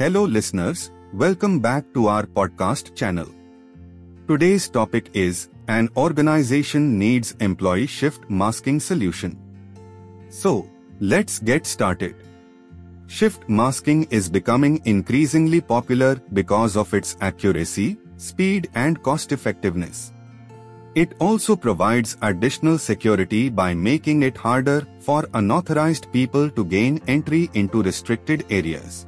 Hello listeners, welcome back to our podcast channel. Today's topic is an organization needs employee shift masking solution. So, let's get started. Shift masking is becoming increasingly popular because of its accuracy, speed and cost effectiveness. It also provides additional security by making it harder for unauthorized people to gain entry into restricted areas.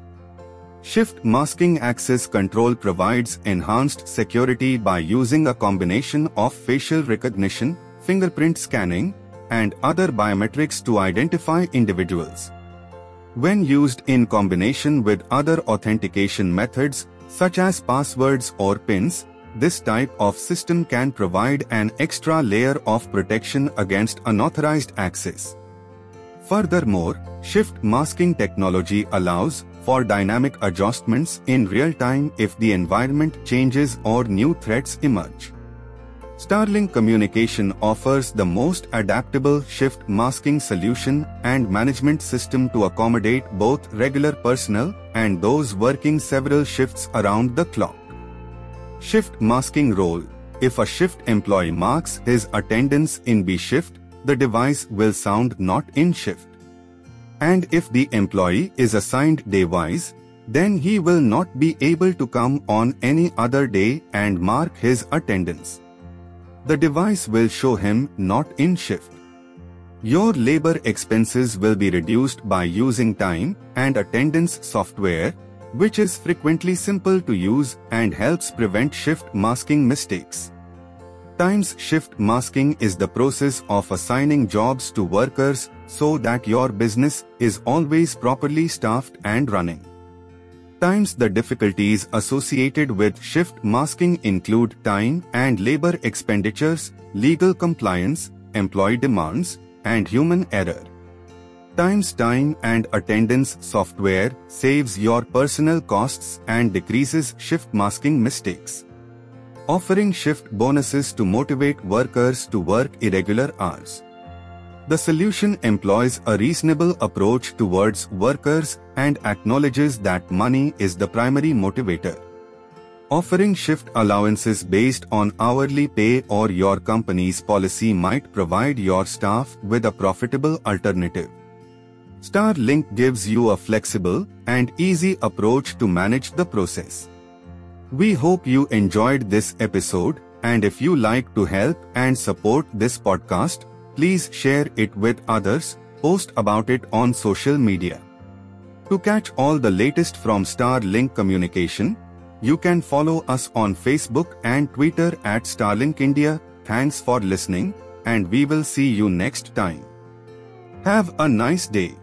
Shift masking access control provides enhanced security by using a combination of facial recognition, fingerprint scanning, and other biometrics to identify individuals. When used in combination with other authentication methods, such as passwords or PINs, this type of system can provide an extra layer of protection against unauthorized access. Furthermore, shift masking technology allows for dynamic adjustments in real time if the environment changes or new threats emerge. Starlink Communication offers the most adaptable shift masking solution and management system to accommodate both regular personnel and those working several shifts around the clock. Shift masking role If a shift employee marks his attendance in B shift, the device will sound not in shift. And if the employee is assigned day-wise, then he will not be able to come on any other day and mark his attendance the device will show him not in shift. Your labor expenses will be reduced by using time and attendance software, which is frequently simple to use and helps prevent shift masking mistakes. Times shift masking is the process of assigning jobs to workers so that your business is always properly staffed and running times the difficulties associated with shift masking include time and labor expenditures, legal compliance, employee demands, and human error. Times time and attendance software saves your personal costs and decreases shift masking mistakes. Offering shift bonuses to motivate workers to work irregular hours. The solution employs a reasonable approach towards workers and acknowledges that money is the primary motivator. Offering shift allowances based on hourly pay or your company's policy might provide your staff with a profitable alternative. Starlink gives you a flexible and easy approach to manage the process. We hope you enjoyed this episode and if you like to help and support this podcast, Please share it with others, post about it on social media. To catch all the latest from Starlink Communication, you can follow us on Facebook and Twitter at Starlink India. Thanks for listening, and we will see you next time. Have a nice day.